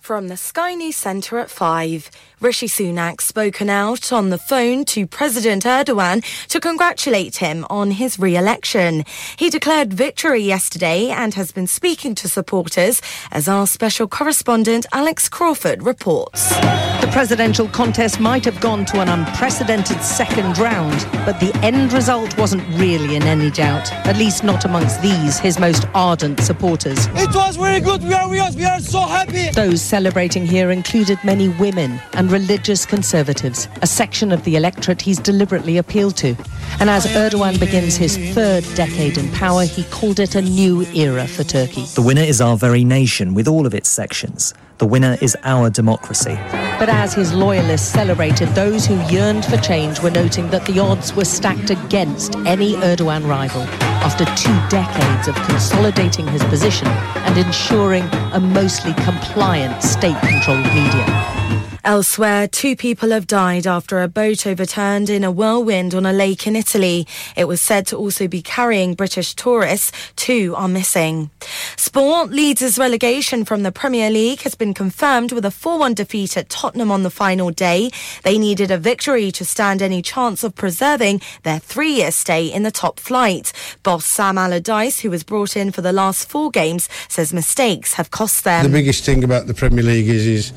From the Sky News Centre at 5. Rishi Sunak spoken out on the phone to President Erdogan to congratulate him on his re-election. He declared victory yesterday and has been speaking to supporters as our special correspondent Alex Crawford reports. The presidential contest might have gone to an unprecedented second round, but the end result wasn't really in any doubt, at least not amongst these, his most ardent supporters. It was very good. We are, we are, we are so happy. Those celebrating here included many women and religious conservatives, a section of the electorate he's deliberately appealed to. And as Erdogan begins his third decade in power, he called it a new era for Turkey. The winner is our very nation, with all of its sections. The winner is our democracy. But as his loyalists celebrated, those who yearned for change were noting that the odds were stacked against any Erdogan rival after two decades of consolidating his position and ensuring a mostly compliant state controlled media. Elsewhere, two people have died after a boat overturned in a whirlwind on a lake in Italy. It was said to also be carrying British tourists. Two are missing. Sport Leeds' relegation from the Premier League has been confirmed with a 4-1 defeat at Tottenham on the final day. They needed a victory to stand any chance of preserving their three-year stay in the top flight. Boss Sam Allardyce, who was brought in for the last four games, says mistakes have cost them. The biggest thing about the Premier League is is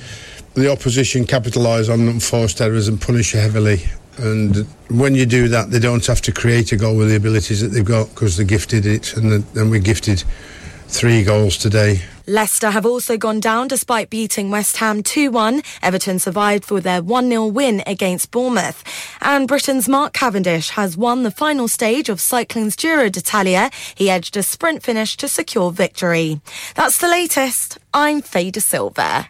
the opposition capitalise on unforced errors and punish heavily. And when you do that, they don't have to create a goal with the abilities that they've got because they gifted it, and then we gifted three goals today. Leicester have also gone down despite beating West Ham 2-1. Everton survived for their 1-0 win against Bournemouth. And Britain's Mark Cavendish has won the final stage of cycling's Giro d'Italia. He edged a sprint finish to secure victory. That's the latest. I'm Faye De Silva.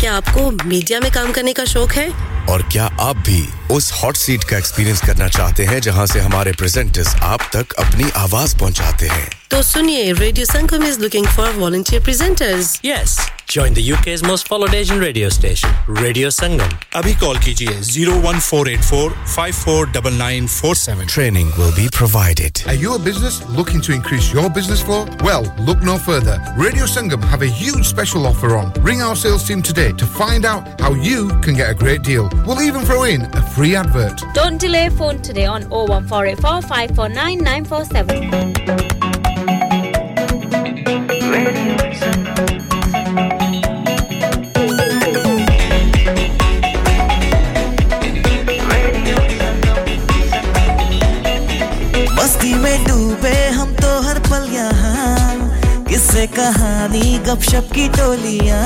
क्या आपको media में काम करने का शौक है? और क्या आप भी उस हॉट सीट का एक्सपीरियंस करना चाहते हैं जहाँ से हमारे प्रेजेंटर्स आप तक अपनी आवाज़ पहुंचाते हैं? तो सुनिए radio Sangam is looking for volunteer presenters yes join the UK's most followed Asian radio station radio Sangam अभी कॉल कीजिए 01484549947 training will be provided are you a business looking to increase your business flow well look no further radio Sangam have a huge special offer on ring our sales team today to find out how you can get a great deal. We'll even throw in a free advert. Don't delay phone today on 01484 549 947. मस्ती में डूबे हम तो हर पल यहाँ किससे कहानी गपशप की टोलियाँ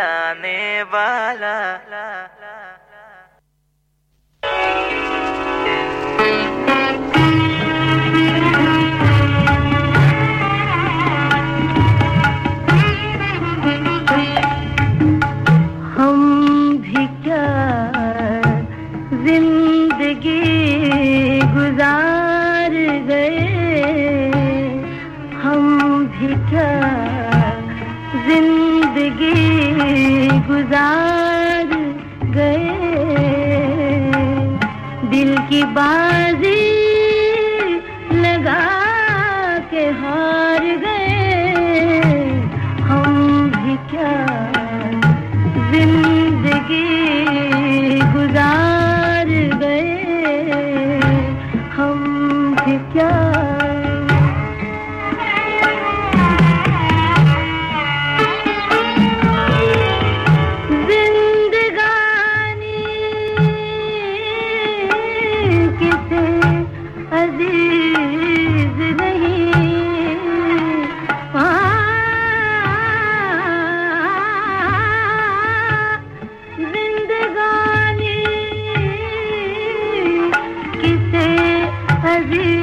मिलाने वाला। गुजार गए। दिल की बाजी கவி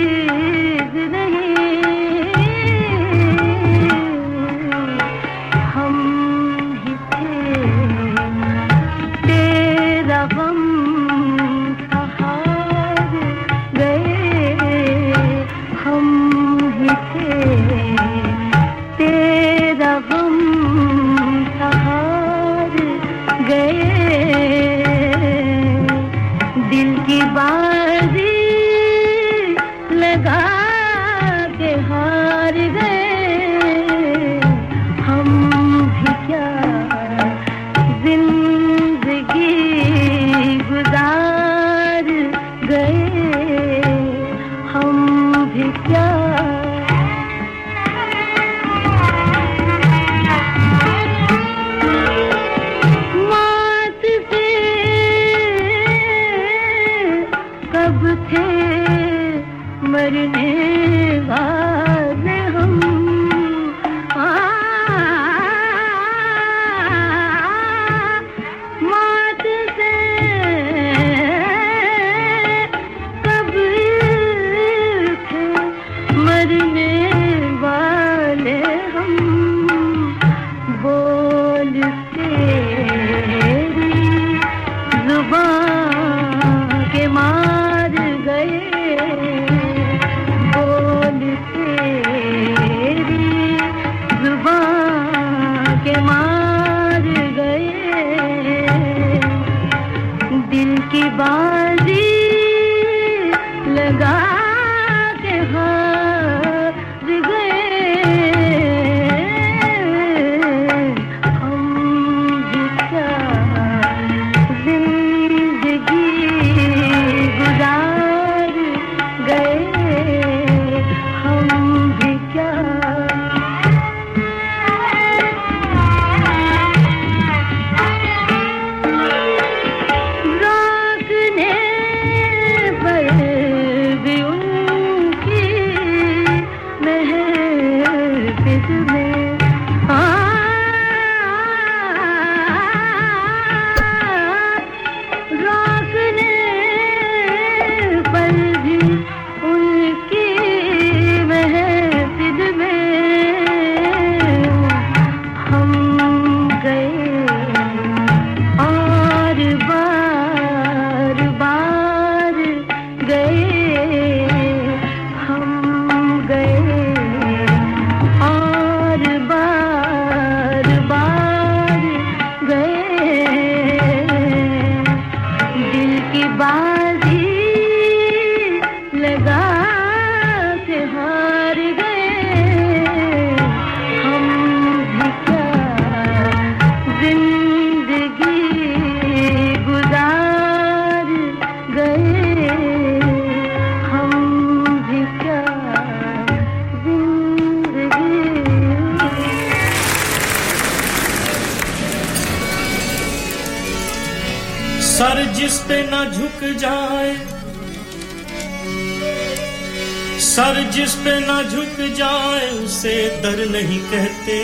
उसे दर नहीं कहते।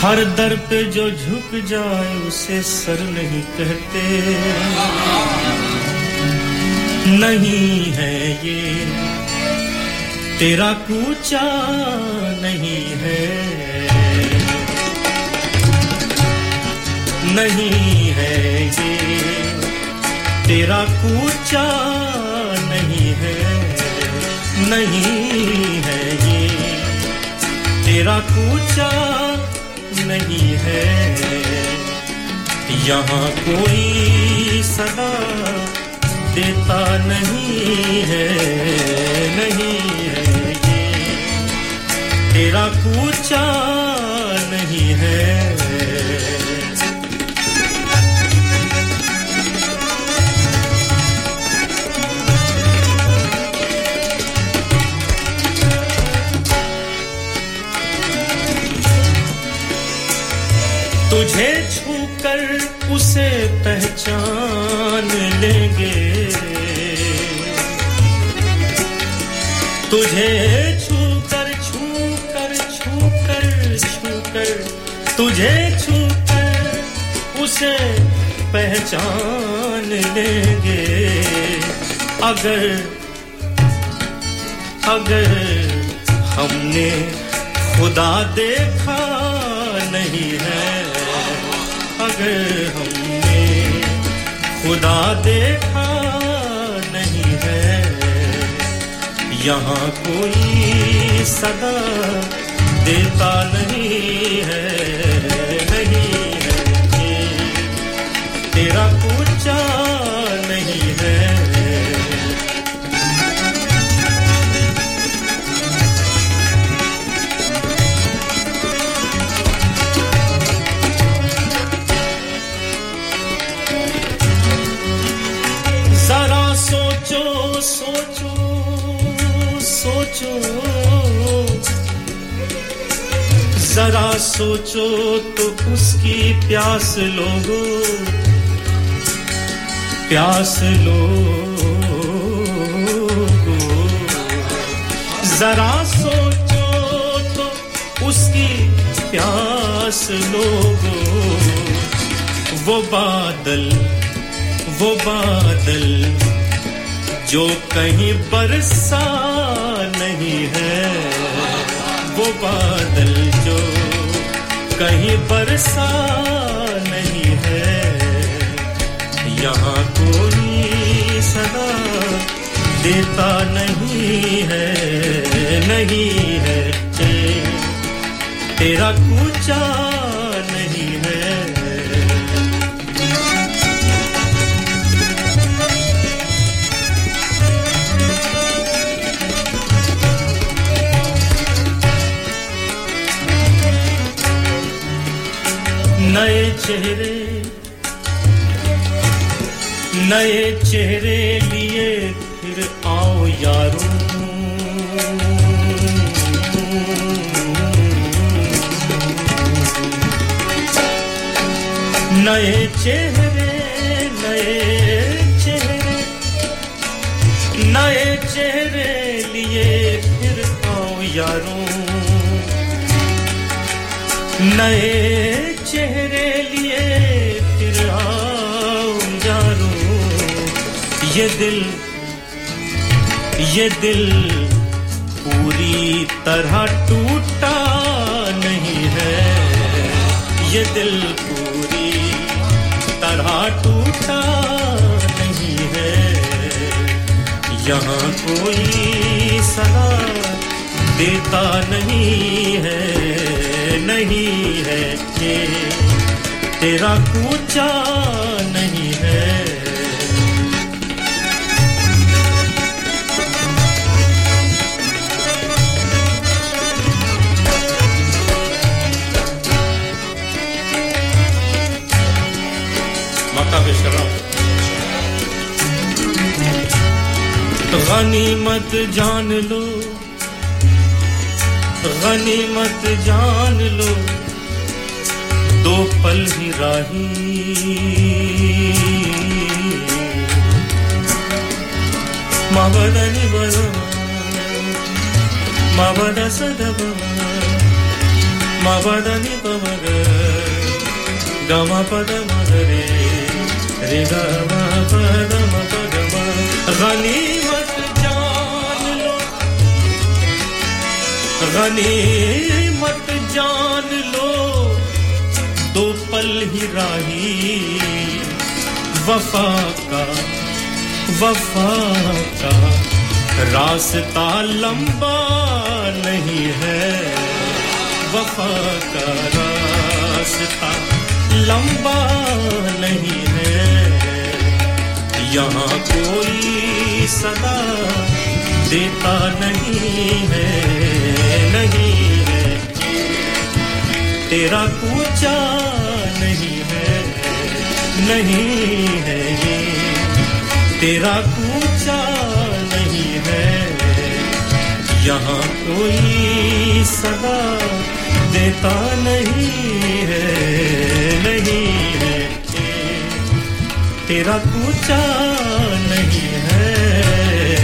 हर दर पे जो झुक जाए, उसे सर नहीं कहते। नहीं है ये, तेरा कूचा नहीं है। नहीं है ये, तेरा कूचा नहीं है ये। तेरा कूचा नहीं है। यहाँ कोई सदा देता नहीं है नहीं है ये। तेरा कूचा नहीं है। तुझे छूकर उसे पहचान लेंगे। तुझे छूकर छूकर छूकर छूकर, तुझे छूकर उसे पहचान लेंगे। अगर अगर हमने खुदा देखा नहीं है हमने खुदा देखा नहीं है। यहाँ कोई सदा देता नहीं है नहीं है। तेरा पूछा सोचो सोचो। जरा सोचो तो उसकी प्यास लोगो प्यास लोगो। जरा सोचो तो उसकी प्यास लोगो। वो बादल वो बादल। जो कहीं बरसा नहीं है, वो बादल जो कहीं बरसा नहीं है। यहाँ कोई सदा देता नहीं है नहीं है। तेरा कूचा नहीं है। चेहरे, नए चेहरे लिए फिर आओ यारो। नए चेहरे नए चेहरे नए चेहरे लिए फिर आओ यारों। नए चेहरे ये दिल ये दिल पूरी तरह टूटा नहीं है। ये दिल पूरी तरह टूटा नहीं है। यहाँ कोई सदा देता नहीं है नहीं है ये। तेरा कूचा नहीं गनीमत जान लो। गनीमत जान लो। दो पल ही राही। मवदनि बल मवद सदब मवदनि पमग गम पद मगरे रे गम पद मपद गनीमत गनीमत जान लो दो पल ही राही। वफा का वफा का रास्ता लंबा नहीं है। वफा का रास्ता लंबा नहीं है। यहाँ कोई सदा देता नहीं है। नहीं है तेरा कूचा नहीं है नहीं है ये। तेरा पूछा नहीं है, यहाँ कोई सदा देता नहीं है नहीं है तेरा पूछा नहीं है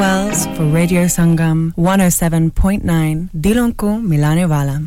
Wells for Radio Sangam 107.9 Dilon ko milane wala.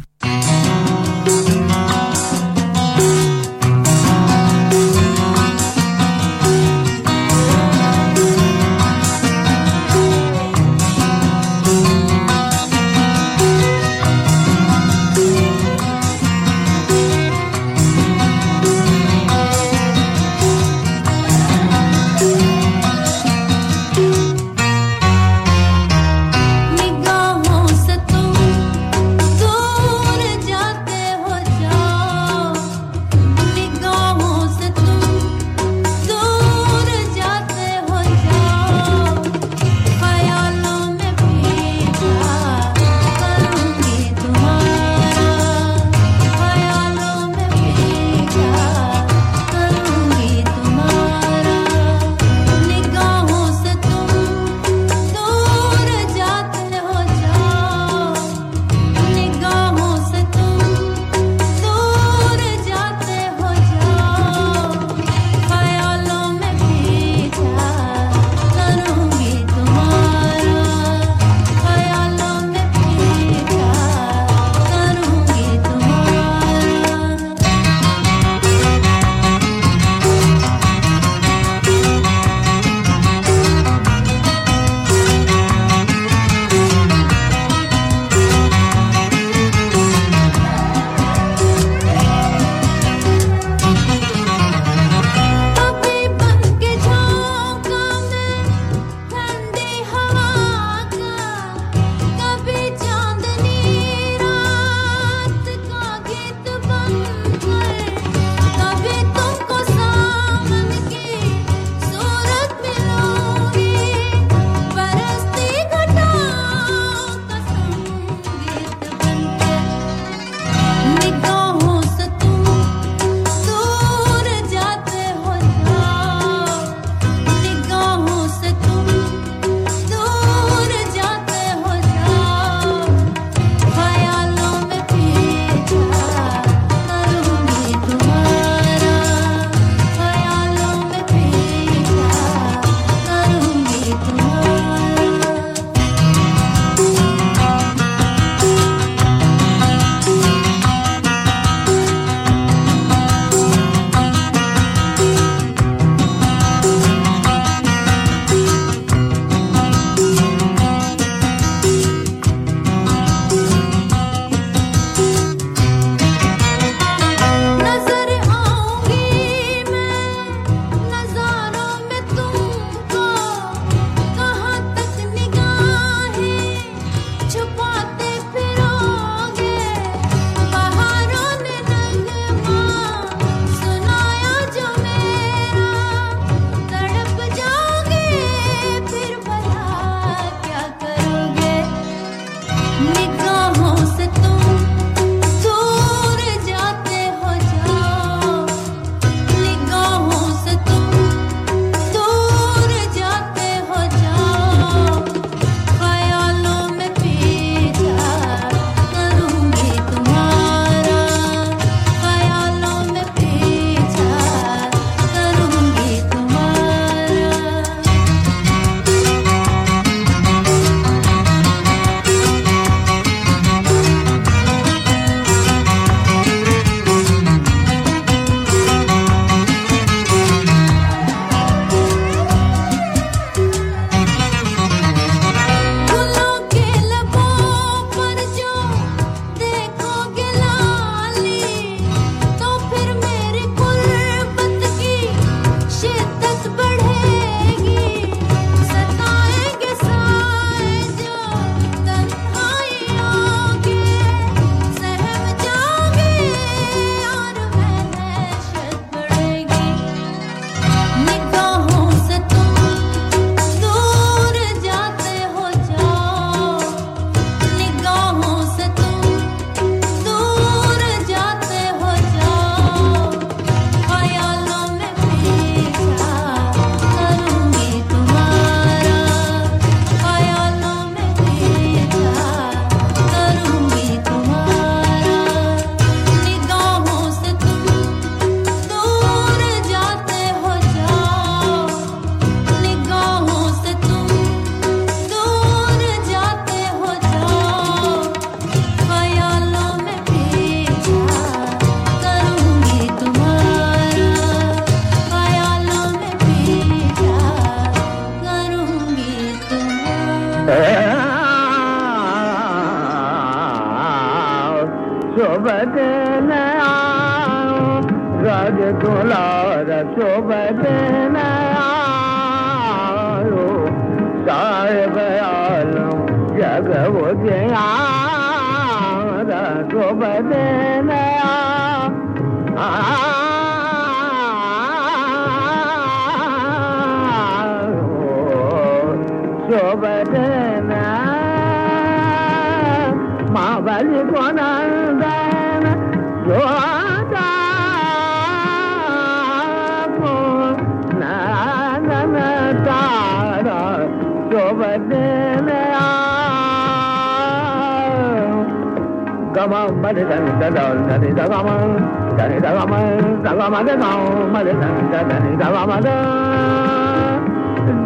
దని దవ మద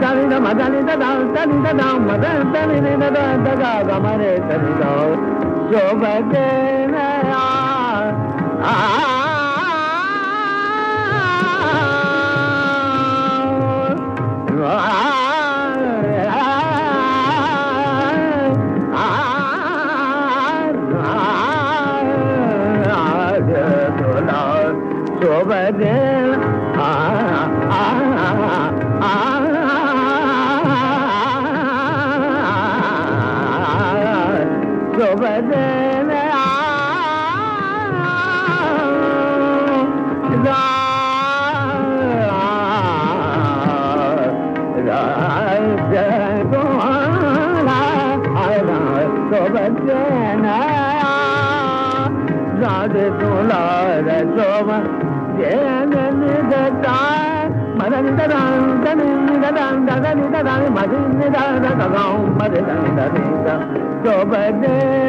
దని ద మదని ద దని ద మద దని ద ద ద ద గమరే దని ద శోభదేన ఆ ఆ Dada Dada Madani Dada Dada Madani Dada Soba Dele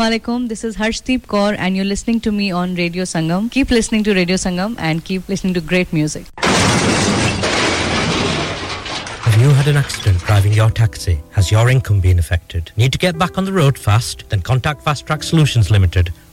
Alaikum. This is Harshdeep Kaur, and you're listening to me on Radio Sangam. Keep listening to Radio Sangam and keep listening to great music. Have you had an accident driving your taxi? Has your income been affected? Need to get back on the road fast? Then contact Fast Track Solutions Limited,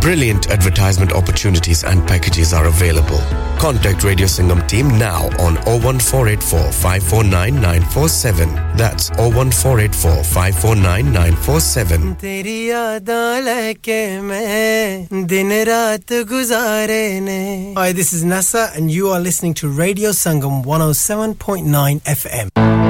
Brilliant advertisement opportunities and packages are available. Contact Radio Singham team now on 01484 549 947. That's 01484 549 947. तेरी यादां लेके मैं दिन रात गुजारे ने Hi, this is Nasa and you are listening to Radio Sangam 107.9 FM.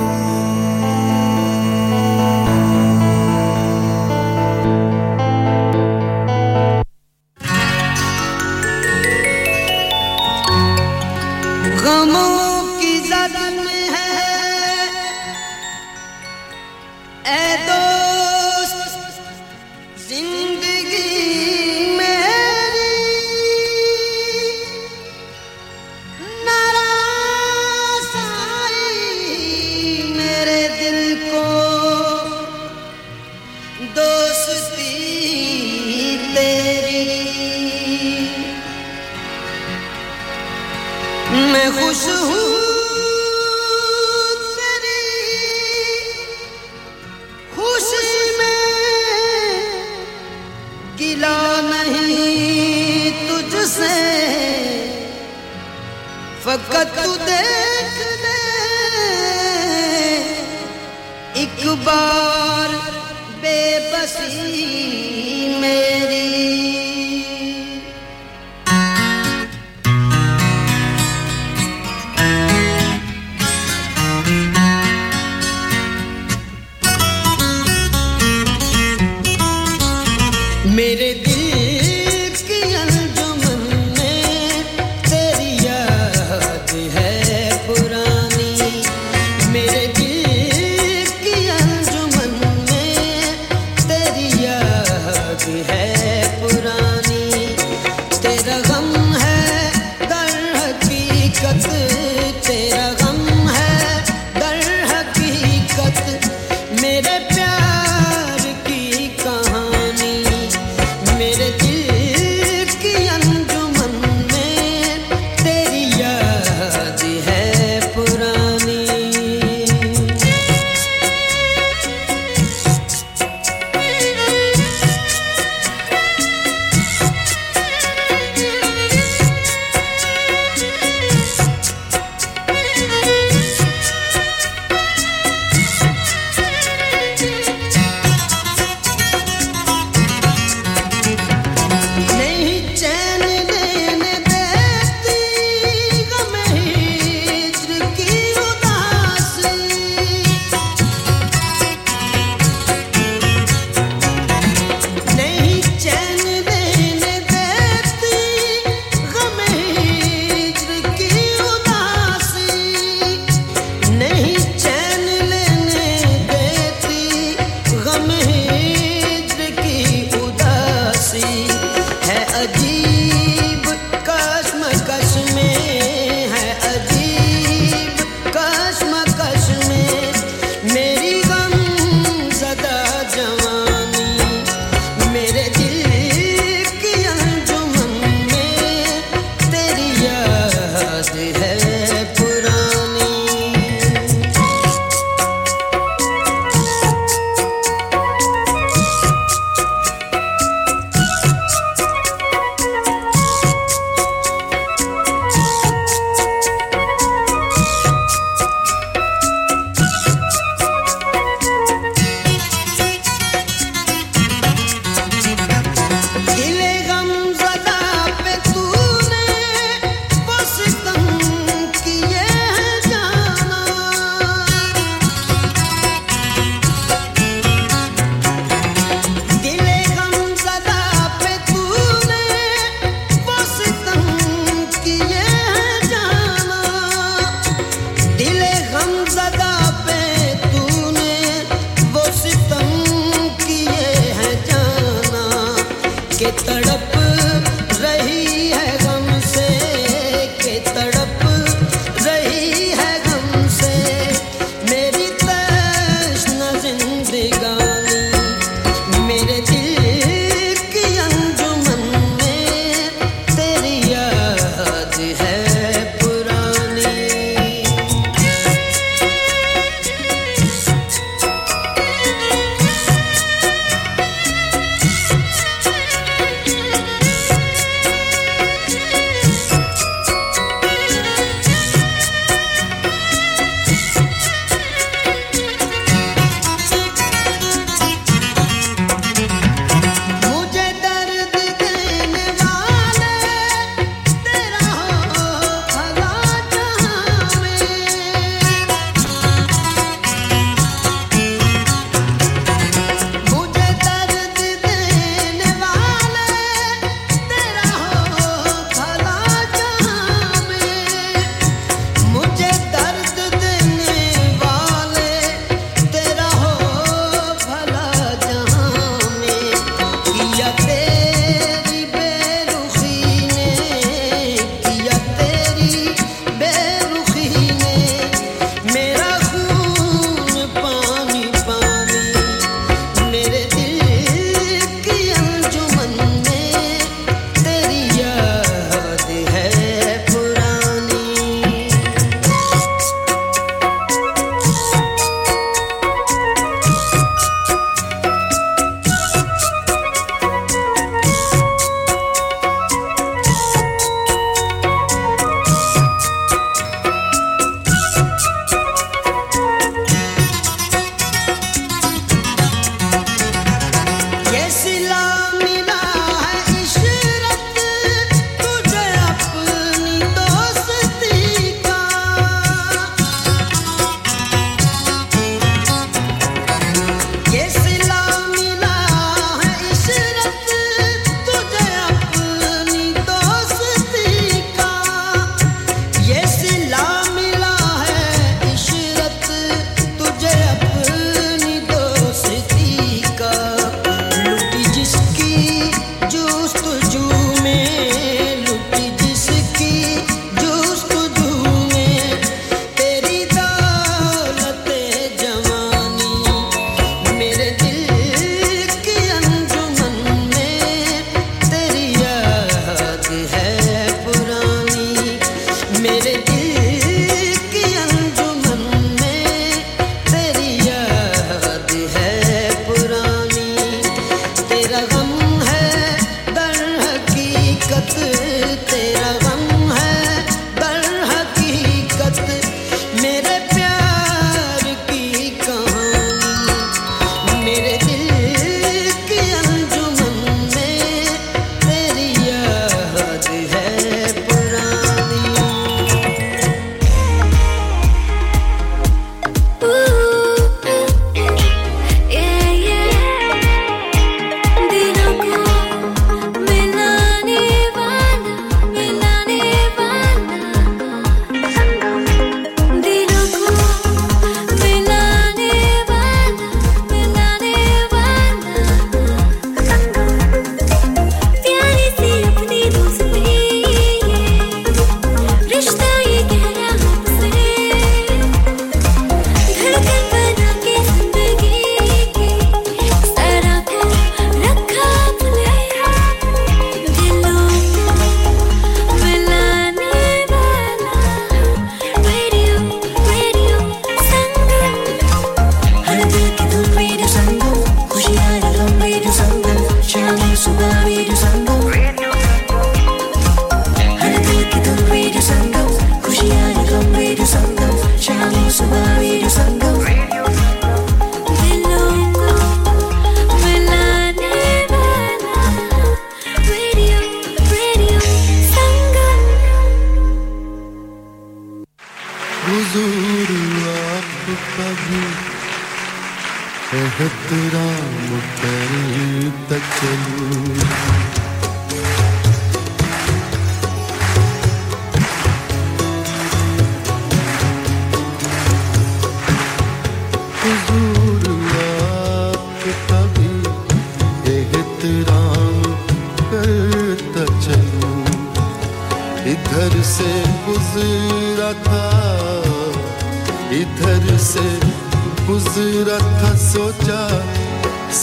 मेरे दिल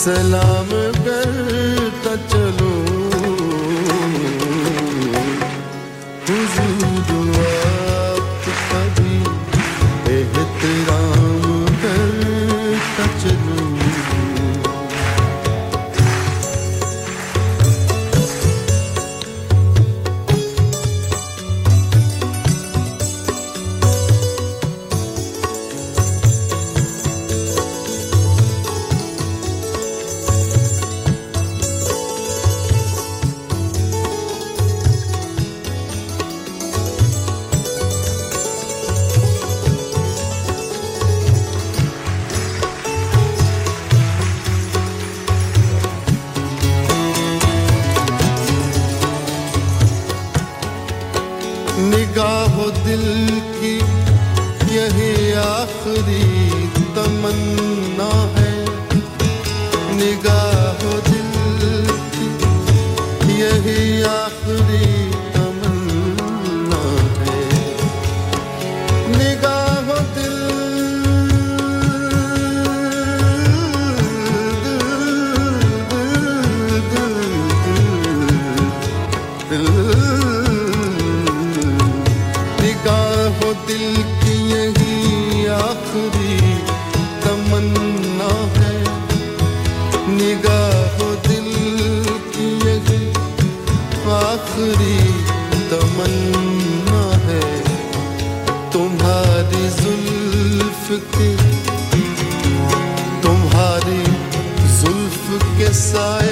सलाम boy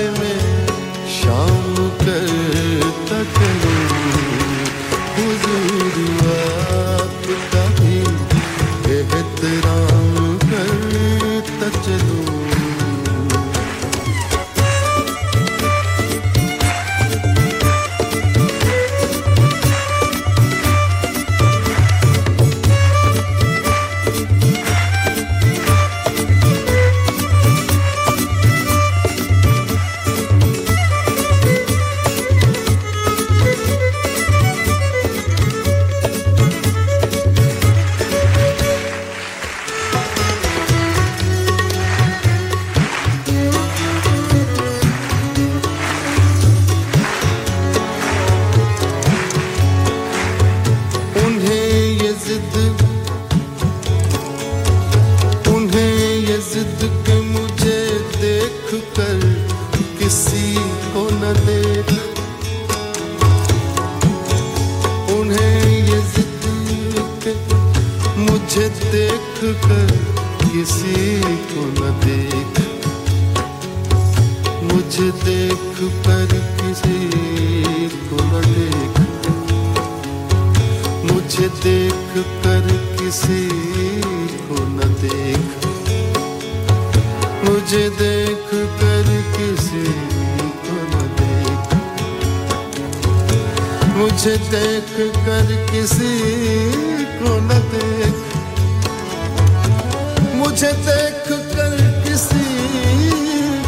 मुझे देख कर किसी को न देख। मुझे देख कर किसी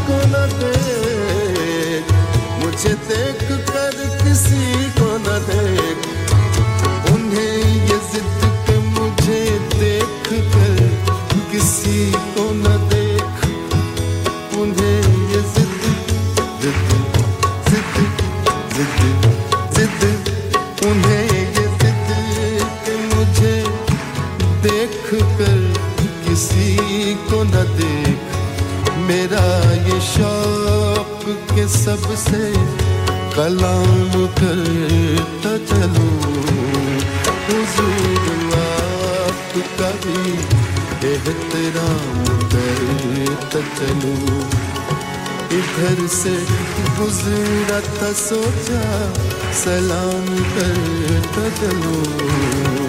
को न देख। मुझे देख कर किसी को न देख। उन्हें ये जिद के मुझे देख कर से कलाम करता चलूँ। कभी एहतराम करता चलूँ। इधर से गुजरा सोचा, सलाम करता चलूँ।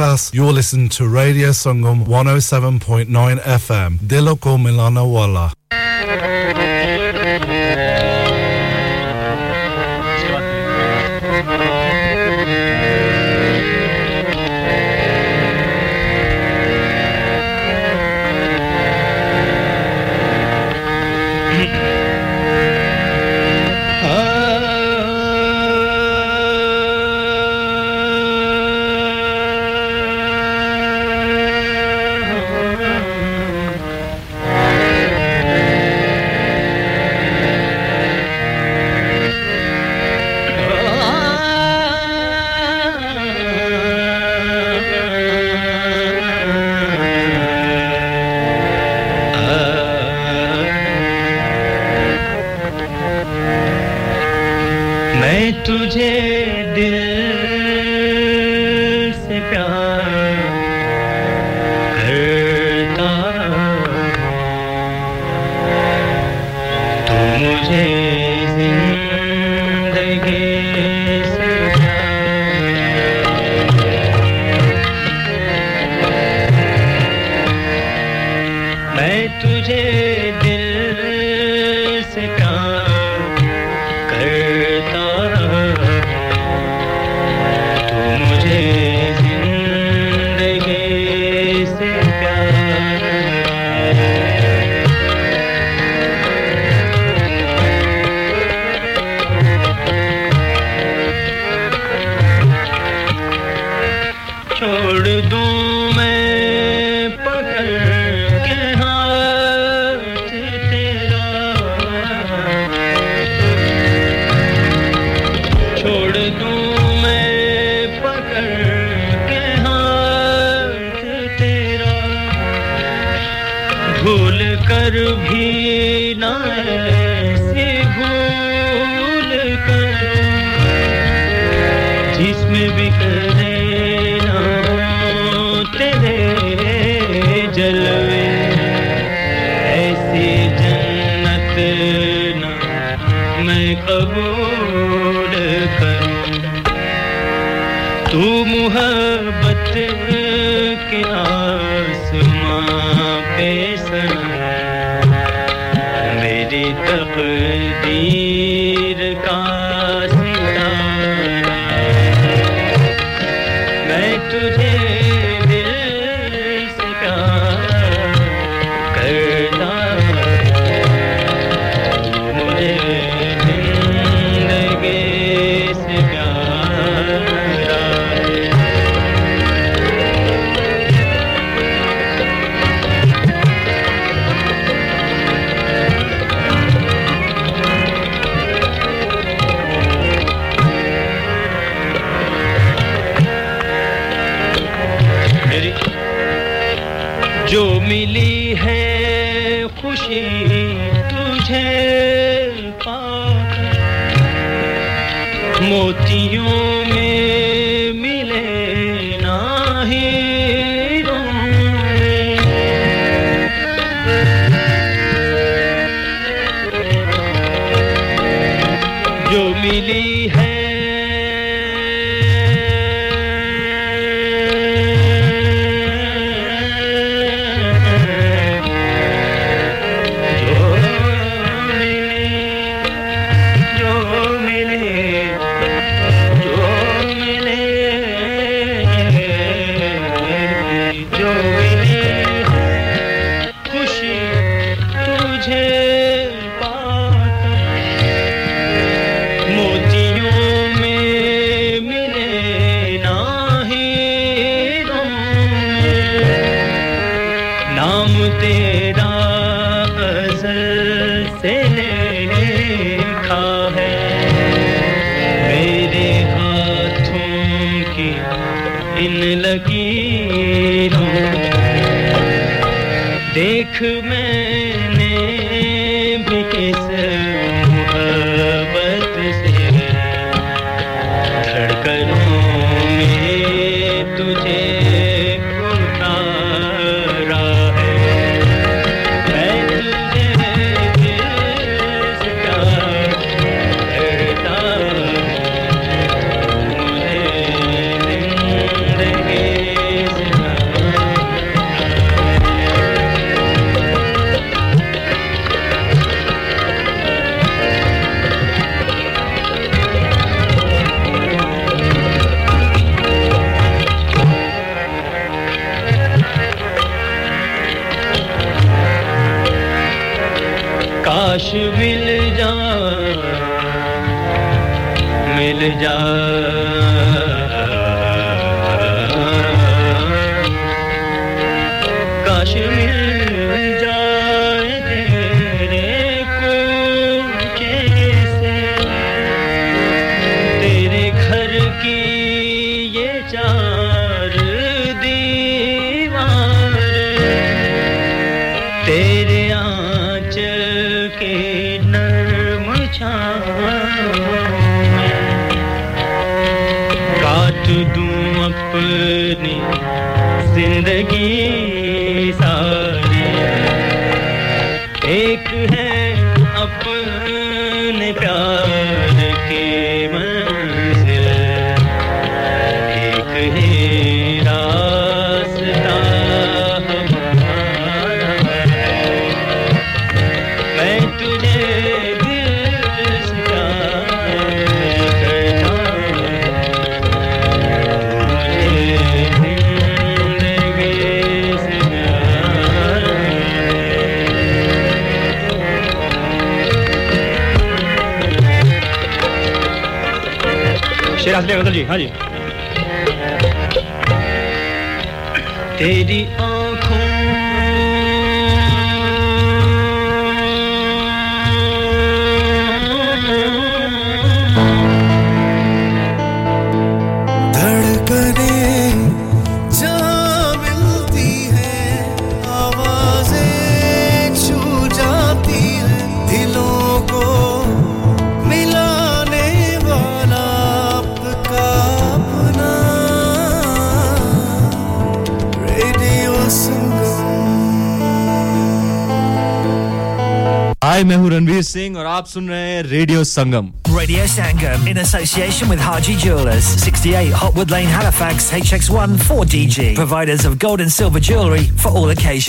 Masterclass. You're listening to Radio Sangam 107.9 FM. Diloko Milana Walla. पर भी न ऐसे भूल कर जिसमें भी कर दी ये चार दीवार। तेरे आंचल के नर्म काट दूँ अपनी ज़िंदगी बेगदर जी हाँ जी। तेरी हाय मैं हूँ रणवीर सिंह और आप सुन रहे हैं radio Sangam Radio Sangam in association with Haji Jewelers, 68 Hotwood Lane, Halifax, HX1 4DG. Providers of gold and silver jewellery for all occasions.